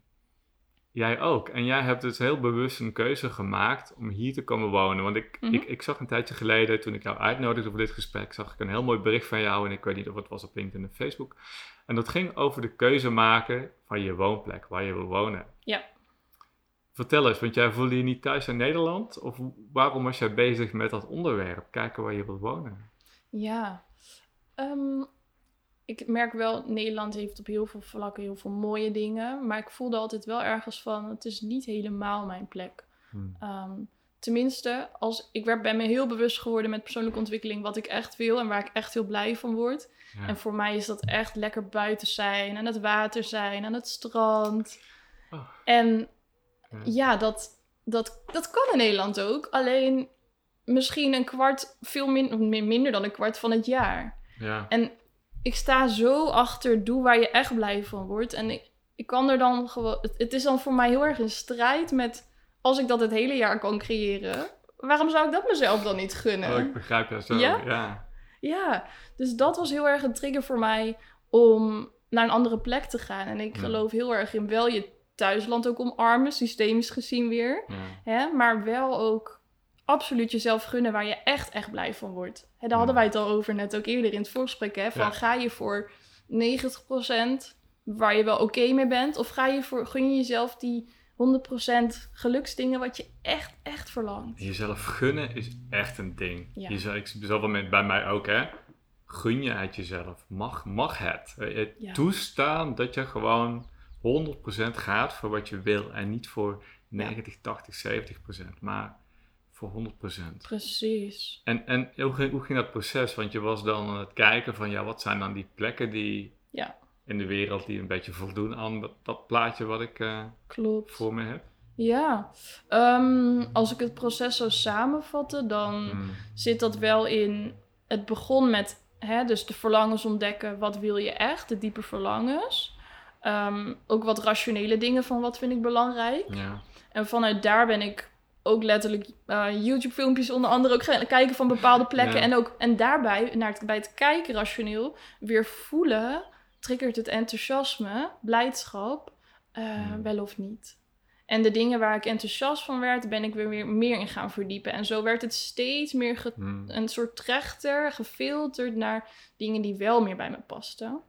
jij ook. En jij hebt dus heel bewust een keuze gemaakt om hier te komen wonen. Want ik, mhm. ik, ik zag een tijdje geleden, toen ik jou uitnodigde voor dit gesprek, zag ik een heel mooi bericht van jou. En ik weet niet of het was op LinkedIn of Facebook. En dat ging over de keuze maken van je woonplek, waar je wil wonen. Vertel eens, want jij voelde je niet thuis in Nederland? Of waarom was jij bezig met dat onderwerp? Kijken waar je wilt wonen? Ja, um, ik merk wel, Nederland heeft op heel veel vlakken heel veel mooie dingen. Maar ik voelde altijd wel ergens van, het is niet helemaal mijn plek. Hmm. Ehm, tenminste, als, ik werd, ben me heel bewust geworden met persoonlijke ontwikkeling wat ik echt wil en waar ik echt heel blij van word. En voor mij is dat echt lekker buiten zijn, aan het water zijn, aan het strand. Oh. En ja, dat, dat, dat kan in Nederland ook. Alleen misschien een kwart, veel min, minder dan een kwart van het jaar. Ja. En ik sta zo achter, doe waar je echt blij van wordt. En ik, ik kan er dan gewoon. Het, is dan voor mij heel erg een strijd met. Als ik dat het hele jaar kan creëren, waarom zou ik dat mezelf dan niet gunnen? Oh, ik begrijp dat zo. Ja? ja? Ja, dus dat was heel erg een trigger voor mij om naar een andere plek te gaan. En ik geloof heel erg in wel je thuisland ook omarmen, systemisch gezien weer. Hè? Maar wel ook absoluut jezelf gunnen waar je echt, echt blij van wordt. Hè, daar hadden wij het al over net ook eerder in het voorgesprek. Hè? Van ga je voor 90% waar je wel oké mee bent? Of ga je voor, gun je jezelf die 100% geluksdingen wat je echt, echt verlangt? Jezelf gunnen is echt een ding. Ja. Je, ik zoveel met bij mij ook, hè. Gun je uit jezelf. Mag, mag het. het Toestaan dat je gewoon 100% gaat voor wat je wil en niet voor 90, 80, 70%, maar voor 100%. Precies. En, en hoe, ging, hoe ging dat proces? Want je was dan aan het kijken van, ja, wat zijn dan die plekken die ja. in de wereld die een beetje voldoen aan dat, dat plaatje wat ik uh, Klopt. voor me heb? Ja, um, als ik het proces zou samenvatten, dan hmm. zit dat wel in. Het begon met, hè, dus de verlangens ontdekken. Wat wil je echt? De diepe verlangens. Um, ook wat rationele dingen van wat vind ik belangrijk. Ja. En vanuit daar ben ik ook letterlijk uh, YouTube-filmpjes onder andere ook gaan kijken van bepaalde plekken. En, ook, en daarbij, naar het, bij het kijken rationeel, weer voelen, triggert het enthousiasme, blijdschap, uh, wel of niet. En de dingen waar ik enthousiast van werd, ben ik weer meer in gaan verdiepen. En zo werd het steeds meer hmm. een soort trechter, gefilterd naar dingen die wel meer bij me pasten.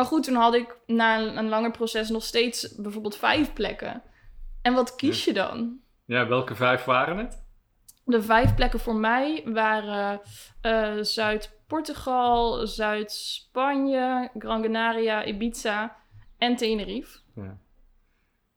Maar goed, toen had ik na een, een langer proces nog steeds bijvoorbeeld vijf plekken. En wat kies je dan? Ja, welke vijf waren het? De vijf plekken voor mij waren uh, Zuid-Portugal, Zuid-Spanje, Gran Canaria, Ibiza en Tenerife. Ja.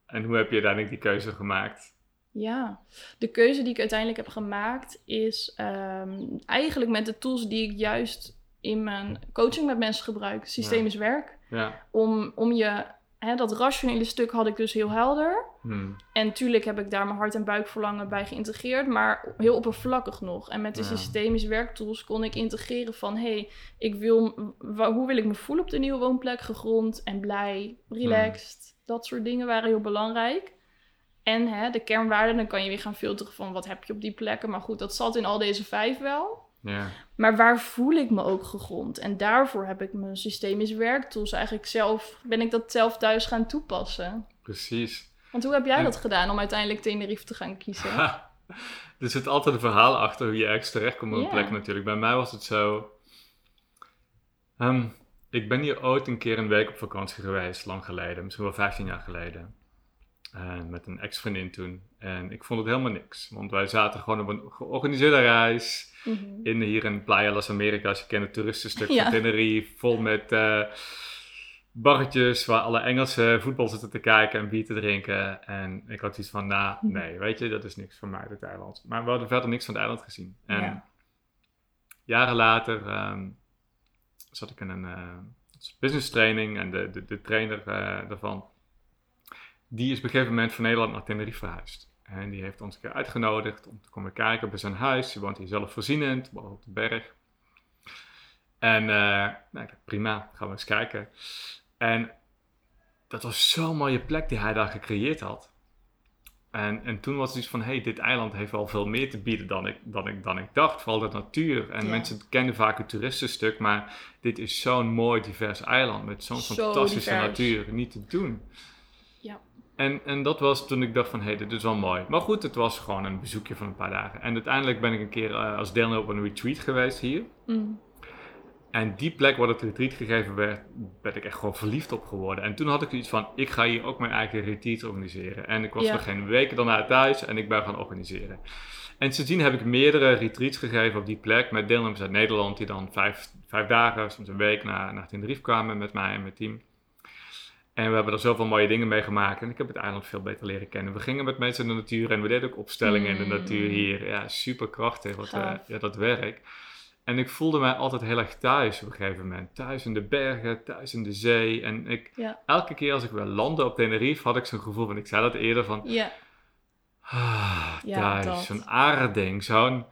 En hoe heb je uiteindelijk die keuze gemaakt? Ja, de keuze die ik uiteindelijk heb gemaakt is um, eigenlijk met de tools die ik juist in mijn coaching met mensen gebruik, systemisch werk. Ja. Om, om je hè, dat rationele stuk had ik dus heel helder. Hmm. En tuurlijk heb ik daar mijn hart- en buikverlangen bij geïntegreerd, maar heel oppervlakkig nog. En met de systemische werktools kon ik integreren van, hé, hey, ik wil, hoe wil ik me voelen op de nieuwe woonplek? Gegrond en blij, relaxed. Hmm. Dat soort dingen waren heel belangrijk. En hè, de kernwaarden, dan kan je weer gaan filteren van wat heb je op die plekken. Maar goed, dat zat in al deze vijf wel. Ja. Maar waar voel ik me ook gegrond? En daarvoor heb ik mijn systemisch werktools eigenlijk zelf, ben ik dat zelf thuis gaan toepassen. Precies. Want hoe heb jij dat gedaan om uiteindelijk Tenerife te gaan kiezen? er zit altijd een verhaal achter hoe je ergens terecht komt op een plek natuurlijk. Bij mij was het zo... Ehm, ik ben hier ooit een keer een week op vakantie geweest, lang geleden. Misschien wel 15 jaar geleden. En met een ex-vriendin toen. En ik vond het helemaal niks. Want wij zaten gewoon op een georganiseerde reis. Mhm. in, hier in Playa Las Americas. Je kent het toeristenstuk van Tenerife. Vol met uh, barretjes waar alle Engelse voetbal zitten te kijken en bier te drinken. En ik had iets van, nou, mhm. nee, weet je, dat is niks voor mij, dit eiland. Maar we hadden verder niks van het eiland gezien. En jaren later ehm, zat ik in een uh, business training en de, de, de trainer daarvan die is op een gegeven moment van Nederland naar Tenerife verhuisd. En die heeft ons een keer uitgenodigd om te komen kijken bij zijn huis. Hij woont hier zelfvoorzienend, op de berg. En uh, nou, prima, gaan we eens kijken. En dat was zo'n mooie plek die hij daar gecreëerd had. En, en toen was het iets van, hey, dit eiland heeft wel veel meer te bieden dan ik, dan ik, dan ik dacht. Vooral de natuur. En mensen kennen vaak het toeristenstuk, maar dit is zo'n mooi divers eiland met zo'n fantastische natuur. Niet te doen. En, en dat was toen ik dacht van, hé, hey, dit is wel mooi. Maar goed, het was gewoon een bezoekje van een paar dagen. En uiteindelijk ben ik een keer uh, als deelnemer op een retreat geweest hier. Mm. En die plek waar het retreat gegeven werd, ben ik echt gewoon verliefd op geworden. En toen had ik iets van, ik ga hier ook mijn eigen retreat organiseren. En ik was nog geen weken daarna thuis en ik ben gaan organiseren. En sindsdien heb ik meerdere retreats gegeven op die plek met deelnemers uit Nederland die dan vijf, vijf dagen, soms een week naar, naar Tenerife kwamen met mij en mijn team. En we hebben er zoveel mooie dingen mee gemaakt. En ik heb het eiland veel beter leren kennen. We gingen met mensen in de natuur en we deden ook opstellingen in de mm. natuur hier. Ja, super krachtig, wat, uh, ja, dat werk. En ik voelde mij altijd heel erg thuis op een gegeven moment. Thuis in de bergen, thuis in de zee. En ik, elke keer als ik weer landde op Tenerife, had ik zo'n gevoel van, ik zei dat eerder, van... Ja. Ah, thuis, zo'n aarding, zo'n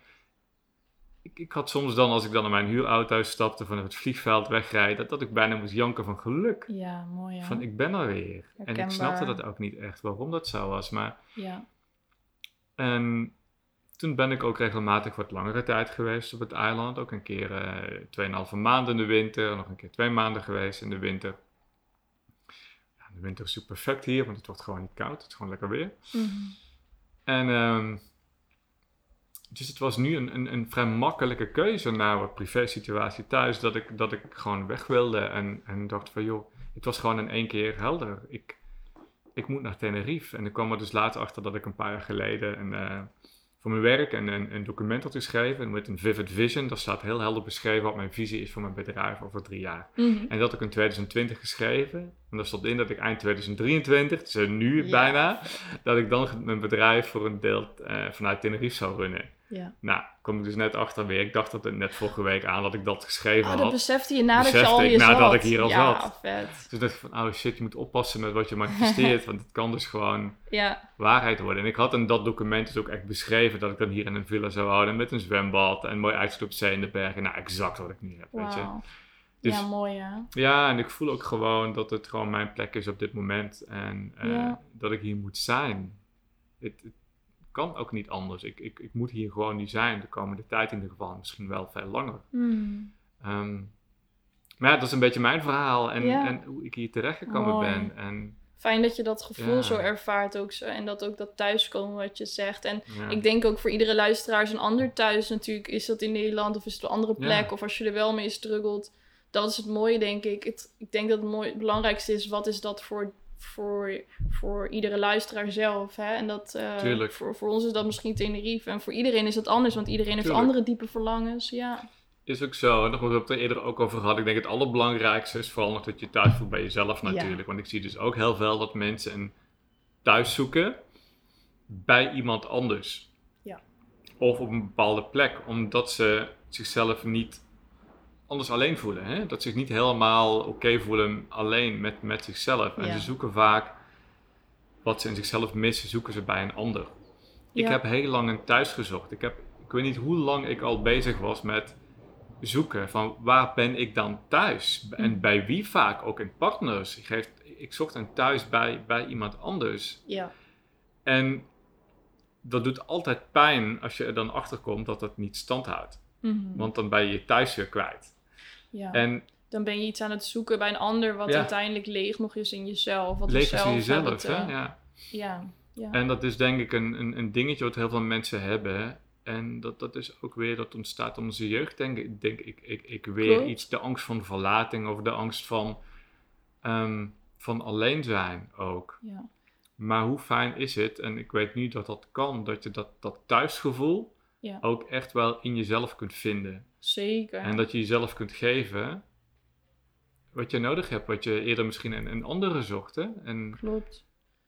ik, ik had soms dan, als ik dan naar mijn huurauto stapte, van het vliegveld wegrijden, dat, dat ik bijna moest janken van geluk. Ja, mooi hè? Van ik ben er weer. En ik snapte dat ook niet echt, waarom dat zo was. Maar... Ja. En toen ben ik ook regelmatig wat langere tijd geweest op het eiland. Ook een keer uh, 2,5 maanden in de winter, nog een keer twee maanden geweest in de winter. Ja, de winter is super perfect hier, want het wordt gewoon niet koud. Het is gewoon lekker weer. Mm -hmm. En... Um, dus het was nu een, een, een vrij makkelijke keuze na wat privé situatie thuis, dat ik, dat ik gewoon weg wilde en, en dacht van joh, het was gewoon in één keer helder. Ik, ik moet naar Tenerife. En ik kwam er dus later achter dat ik een paar jaar geleden een, uh, voor mijn werk en een, een document had geschreven met een vivid vision. Daar staat heel helder beschreven wat mijn visie is voor mijn bedrijf over drie jaar. Mhm. En dat had ik in 2020 geschreven. En daar stond in dat ik eind 2023, dus nu bijna, dat ik dan mijn bedrijf voor een deel uh, vanuit Tenerife zou runnen. Ja. Nou, kom ik dus net achter weer. Ik dacht dat het net vorige week aan dat ik dat geschreven oh, had. dat besefte je nadat je al je nadat ik hier al ja, zat. Vet. Dus dacht ik van, oh shit, je moet oppassen met wat je manifesteert. want het kan dus gewoon ja. waarheid worden. En ik had in dat document dus ook echt beschreven dat ik dan hier in een villa zou houden. Met een zwembad en mooi uitzicht op zee in de bergen. Nou, exact wat ik nu heb, weet je. Dus, ja, mooi hè? Ja, en ik voel ook gewoon dat het gewoon mijn plek is op dit moment. En uh, dat ik hier moet zijn. Het, kan ook niet anders. Ik, ik, ik moet hier gewoon niet zijn, de komende tijd in ieder geval. Misschien wel veel langer. Mm. maar ja, dat is een beetje mijn verhaal en, en hoe ik hier terechtgekomen ben. En, Fijn dat je dat gevoel zo ervaart ook zo. En dat ook dat thuiskomen wat je zegt. En ik denk ook voor iedere luisteraar is een ander thuis natuurlijk. Is dat in Nederland of is het een andere plek? Of als je er wel mee struggelt. Dat is het mooie, denk ik. Het, ik denk dat het, mooi, het belangrijkste is, wat is dat voor, voor, voor iedere luisteraar zelf? Hè? En dat, uh, voor, voor ons is dat misschien Tenerife. En voor iedereen is dat anders, want iedereen heeft andere diepe verlangens. Ja. Is ook zo. En daar hebben we het er eerder ook over gehad. Ik denk het allerbelangrijkste is vooral nog dat je thuis voelt bij jezelf natuurlijk. Want ik zie dus ook heel veel dat mensen een thuis zoeken bij iemand anders. Ja. Of op een bepaalde plek, omdat ze zichzelf niet anders alleen voelen. Hè? Dat ze zich niet helemaal oké voelen alleen met, met zichzelf. En ze zoeken vaak wat ze in zichzelf missen, zoeken ze bij een ander. Ik heb heel lang een thuis gezocht. Ik, heb, ik weet niet hoe lang ik al bezig was met zoeken van waar ben ik dan thuis? En hm. bij wie vaak? Ook in partners. Ik, geef, ik zocht een thuis bij, bij iemand anders. Ja. En dat doet altijd pijn als je er dan achter komt dat het niet standhoudt. Mm Want dan ben je je thuis weer kwijt. Ja. En dan ben je iets aan het zoeken bij een ander wat uiteindelijk leeg nog is in jezelf. Wat leeg is in jezelf, hè? Ja. ja. Ja. En dat is denk ik een, een, een dingetje wat heel veel mensen hebben. En dat, dat is ook weer, dat ontstaat om onze jeugd, denk ik. Denk ik, ik, ik weer iets, de angst van verlating of de angst van, um, van alleen zijn ook. Ja. Maar hoe fijn is het, en ik weet nu dat dat kan, dat je dat, dat thuisgevoel ja. ook echt wel in jezelf kunt vinden. Zeker. En dat je jezelf kunt geven wat je nodig hebt, wat je eerder misschien in een andere zocht. Hè? En, Klopt.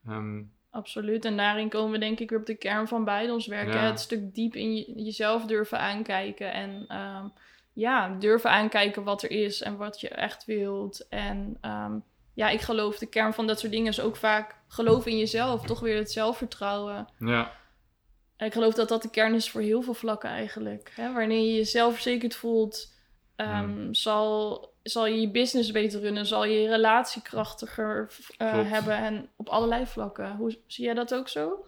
Um, Absoluut. En daarin komen we denk ik weer op de kern van beide ons werken. Het stuk diep in jezelf durven aankijken. En um, ja, durven aankijken wat er is en wat je echt wilt. En um, ja, ik geloof de kern van dat soort dingen is ook vaak geloof in jezelf. Toch weer het zelfvertrouwen. Ja. Ik geloof dat dat de kern is voor heel veel vlakken eigenlijk. Hè? Wanneer je jezelf verzekerd voelt, um, zal zal je je business beter runnen, zal je je relatie krachtiger uh, hebben en op allerlei vlakken. Hoe zie jij dat ook zo?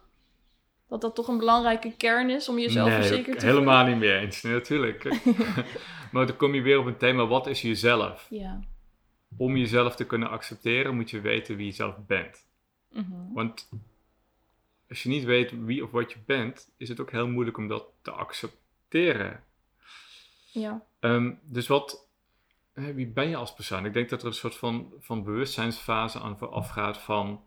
Dat dat toch een belangrijke kern is om jezelf nee, verzekerd te helemaal niet meer eens, nee, natuurlijk. maar dan kom je weer op een thema, wat is jezelf? Ja. Om jezelf te kunnen accepteren moet je weten wie je zelf bent. Mm Want als je niet weet wie of wat je bent, is het ook heel moeilijk om dat te accepteren. Ja. Um, dus wat wie ben je als persoon? Ik denk dat er een soort van, van bewustzijnsfase aan vooraf gaat van,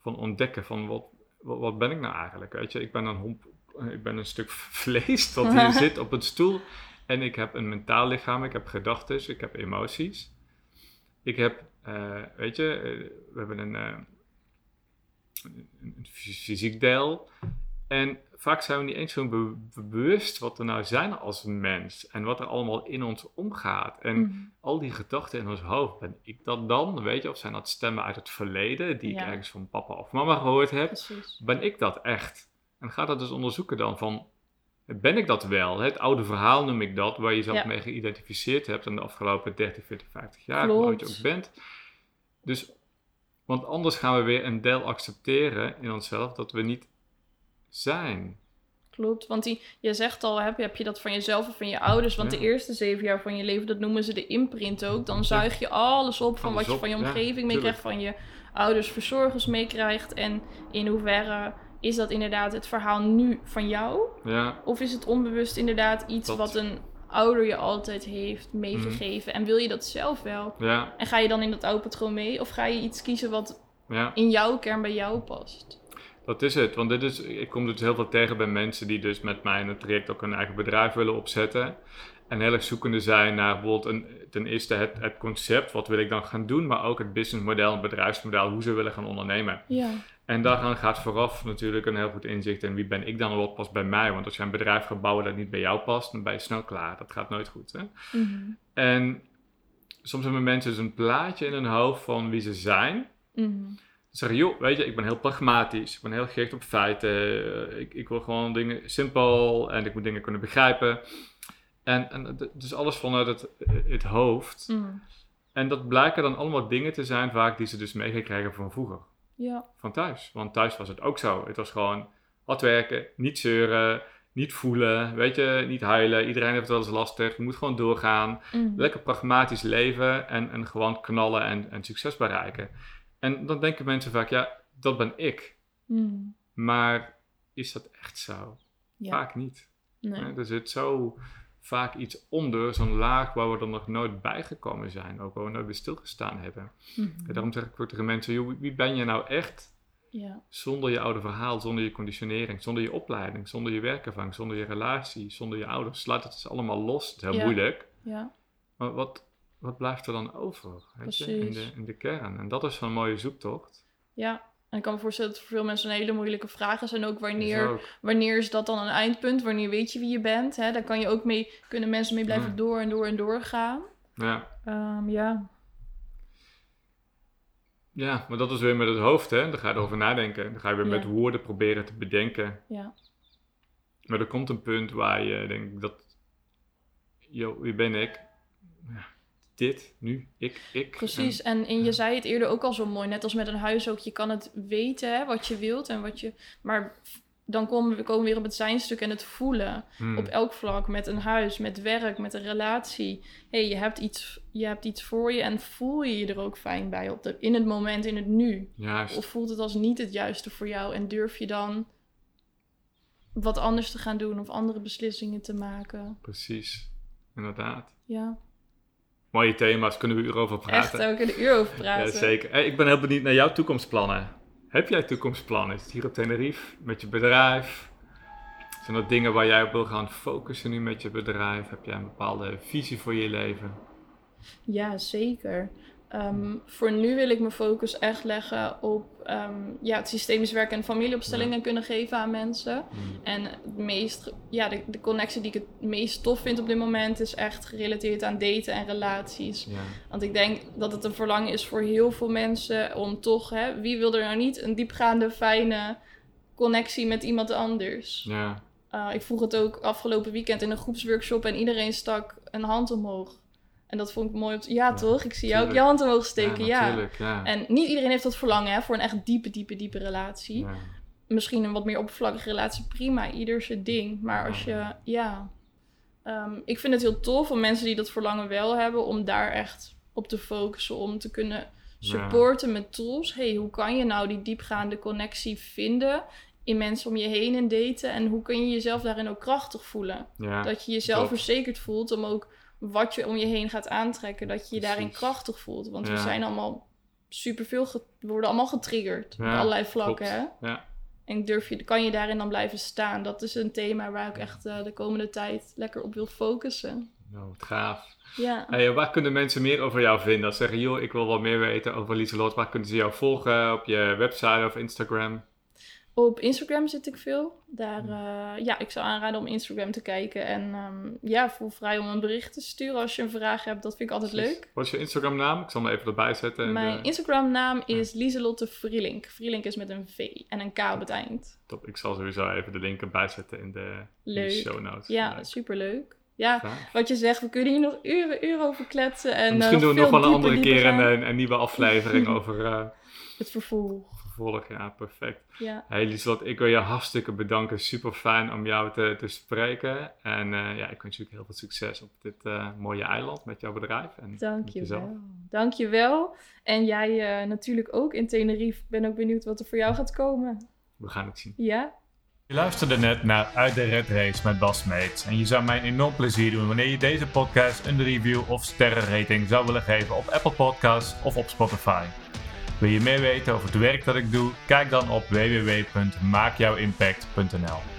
van ontdekken van wat, wat, ben ik nou eigenlijk? Weet je, ik ben een homp, ik ben een stuk vlees dat hier zit op een stoel en ik heb een mentaal lichaam, ik heb gedachten, ik heb emoties. Ik heb, uh, weet je, uh, we hebben een, uh, een fysiek deel en vaak zijn we niet eens zo bewust wat we nou zijn als mens en wat er allemaal in ons omgaat. En mhm. al die gedachten in ons hoofd, ben ik dat dan? Weet je, of zijn dat stemmen uit het verleden die ik ergens van papa of mama gehoord heb? Ben ik dat echt? En ga dat dus onderzoeken dan van, ben ik dat wel? Het oude verhaal noem ik dat, waar je zelf mee geïdentificeerd hebt in de afgelopen 30, 40, 50 jaar, hoe je ook bent. Dus, want anders gaan we weer een deel accepteren in onszelf dat we niet zijn. Klopt, want die, je zegt al, heb, heb je dat van jezelf of van je ouders? Want de eerste zeven jaar van je leven, dat noemen ze de imprint ook. Dan zuig je alles op van wat je van je omgeving meekrijgt, van je ouders, verzorgers meekrijgt. En in hoeverre is dat inderdaad het verhaal nu van jou? Ja. Of is het onbewust inderdaad iets wat een ouder je altijd heeft meegegeven? En wil je dat zelf wel? Ja. En ga je dan in dat oude patroon mee? Of ga je iets kiezen wat in jouw kern bij jou past? Dat is het, want dit is, ik kom dus heel veel tegen bij mensen die dus met mij in het traject ook een eigen bedrijf willen opzetten. En heel erg zoekende zijn naar bijvoorbeeld een, ten eerste het, het concept, wat wil ik dan gaan doen, maar ook het businessmodel, het bedrijfsmodel, hoe ze willen gaan ondernemen. Ja. En daaraan gaat vooraf natuurlijk een heel goed inzicht in wie ben ik dan, wat past bij mij. Want als je een bedrijf gaat bouwen dat niet bij jou past, dan ben je snel klaar. Dat gaat nooit goed. Hè? Mhm. En soms hebben mensen dus een plaatje in hun hoofd van wie ze zijn. Mm zeggen, joh, weet je, ik ben heel pragmatisch. Ik ben heel gericht op feiten. Eh, ik, ik wil gewoon dingen simpel en ik moet dingen kunnen begrijpen. En, en dus alles vanuit het, het hoofd. Mm. En dat blijken dan allemaal dingen te zijn vaak die ze dus meegekregen van vroeger. Ja. Van thuis. Want thuis was het ook zo. Het was gewoon hard werken, niet zeuren, niet voelen, weet je, niet huilen. Iedereen heeft het wel eens lastig. Je moet gewoon doorgaan. Mm. Lekker pragmatisch leven en, en gewoon knallen en, en succes bereiken. En dan denken mensen vaak, ja, dat ben ik. Mm. Maar is dat echt zo? Vaak niet. Nee. Er zit zo vaak iets onder, zo'n laag waar we er nog nooit bijgekomen zijn. Ook waar we nooit bij stilgestaan hebben. Mm En daarom zeg ik ook tegen mensen, joh, wie ben je nou echt? Ja. Zonder je oude verhaal, zonder je conditionering, zonder je opleiding, zonder je werkervaring, zonder je relatie, zonder je ouders. Laat het dus allemaal los. Het is heel moeilijk. Ja. Maar wat, wat blijft er dan over? Weet je? In, de, in de kern. En dat is zo'n mooie zoektocht. Ja, en ik kan me voorstellen dat voor veel mensen een hele moeilijke vraag is. ook wanneer, wanneer is dat dan een eindpunt? Wanneer weet je wie je bent? Hè? Daar kan je ook mee, kunnen mensen mee blijven door en door en door gaan. Ja. Um, ja. Ja, maar dat is weer met het hoofd, hè? Dan ga je erover nadenken. Dan ga je weer met woorden proberen te bedenken. Ja. Maar er komt een punt waar je denkt dat... Yo, wie ben ik? Ja, dit, nu, ik, ik. Precies, en, en, je zei het eerder ook al zo mooi. Net als met een huis ook. Je kan het weten, hè, wat je wilt en wat je... Maar dan komen we komen weer op het zijnstuk en het voelen. Hmm. Op elk vlak, met een huis, met werk, met een relatie. hey, je, hebt iets, je hebt iets voor je en voel je je er ook fijn bij op de, in het moment, in het nu. Juist. Of voelt het als niet het juiste voor jou en durf je dan wat anders te gaan doen of andere beslissingen te maken. Precies, inderdaad. Ja. Mooie thema's, kunnen we uur over praten. Echt, daar kunnen we een uur over praten. ja, zeker. Ik ben heel benieuwd naar jouw toekomstplannen. Heb jij toekomstplannen? Is het hier op Tenerife met je bedrijf? Zijn er dingen waar jij op wil gaan focussen nu met je bedrijf? Heb jij een bepaalde visie voor je leven? Ja, zeker. Ehm, voor nu wil ik mijn focus echt leggen op um, ja, het systemisch werken en familieopstellingen kunnen geven aan mensen. Mm. En het meest, ja, de, de, connectie die ik het meest tof vind op dit moment is echt gerelateerd aan daten en relaties. Want ik denk dat het een verlangen is voor heel veel mensen om toch, hè, wie wil er nou niet een diepgaande, fijne connectie met iemand anders? Ja. Uh, ik vroeg het ook afgelopen weekend in een groepsworkshop en iedereen stak een hand omhoog. En dat vond ik mooi. Op ja, toch? Ik zie jou ook je hand omhoog steken. Ja, ja. En niet iedereen heeft dat verlangen hè, voor een echt diepe, diepe, diepe relatie. Misschien een wat meer oppervlakkige relatie, prima. Ieder zijn ding. Maar als je, ja. Um, ik vind het heel tof om mensen die dat verlangen wel hebben, om daar echt op te focussen. Om te kunnen supporten met tools. hey, hoe kan je nou die diepgaande connectie vinden in mensen om je heen en daten? En hoe kun je jezelf daarin ook krachtig voelen? dat je jezelf verzekerd voelt om ook wat je om je heen gaat aantrekken, dat je je daarin krachtig voelt. Want we zijn allemaal superveel, we worden allemaal getriggerd op allerlei vlakken. Hè? Ja. En durf je, kan je daarin dan blijven staan? Dat is een thema waar ik echt uh, de komende tijd lekker op wil focussen. Nou, wat gaaf. Ja. Hey, waar kunnen mensen meer over jou vinden? Als ze zeggen, joh, ik wil wat meer weten over Lieselot. Waar kunnen ze jou volgen? Op je website of Instagram? Op Instagram zit ik veel. Daar, uh, ja, ik zou aanraden om Instagram te kijken. En um, ja, voel vrij om een bericht te sturen als je een vraag hebt. Dat vind ik altijd leuk. Wat is je Instagram naam? Ik zal hem even erbij zetten. Mijn Instagram naam is Lieselotte Vrielink. Vrielink is met een V en een K op het eind. Top, ik zal sowieso even de link erbij zetten in de, in show notes. Ja, super superleuk. Ja, wat je zegt, we kunnen hier nog uren, uren over kletsen. En, misschien uh, doen we nog wel een andere keer een, een, nieuwe aflevering over... Uh, het vervolg volg. Ja, perfect. Ja. Hey Lieslot, ik wil je hartstikke bedanken. Super fijn om jou te, te spreken. En uh, ja, ik wens je ook heel veel succes op dit uh, mooie eiland met jouw bedrijf. En Dank je wel. Dank je wel. En jij uh, natuurlijk ook in Tenerife. ben ook benieuwd wat er voor jou gaat komen. We gaan het zien. Ja. Je luisterde net naar Uit de Red Race met Bas Meets. En je zou mij een enorm plezier doen wanneer je deze podcast een review of sterrenrating zou willen geven op Apple Podcasts of op Spotify. Wil je meer weten over het werk dat ik doe? Kijk dan op www.maakjouwimpact.nl.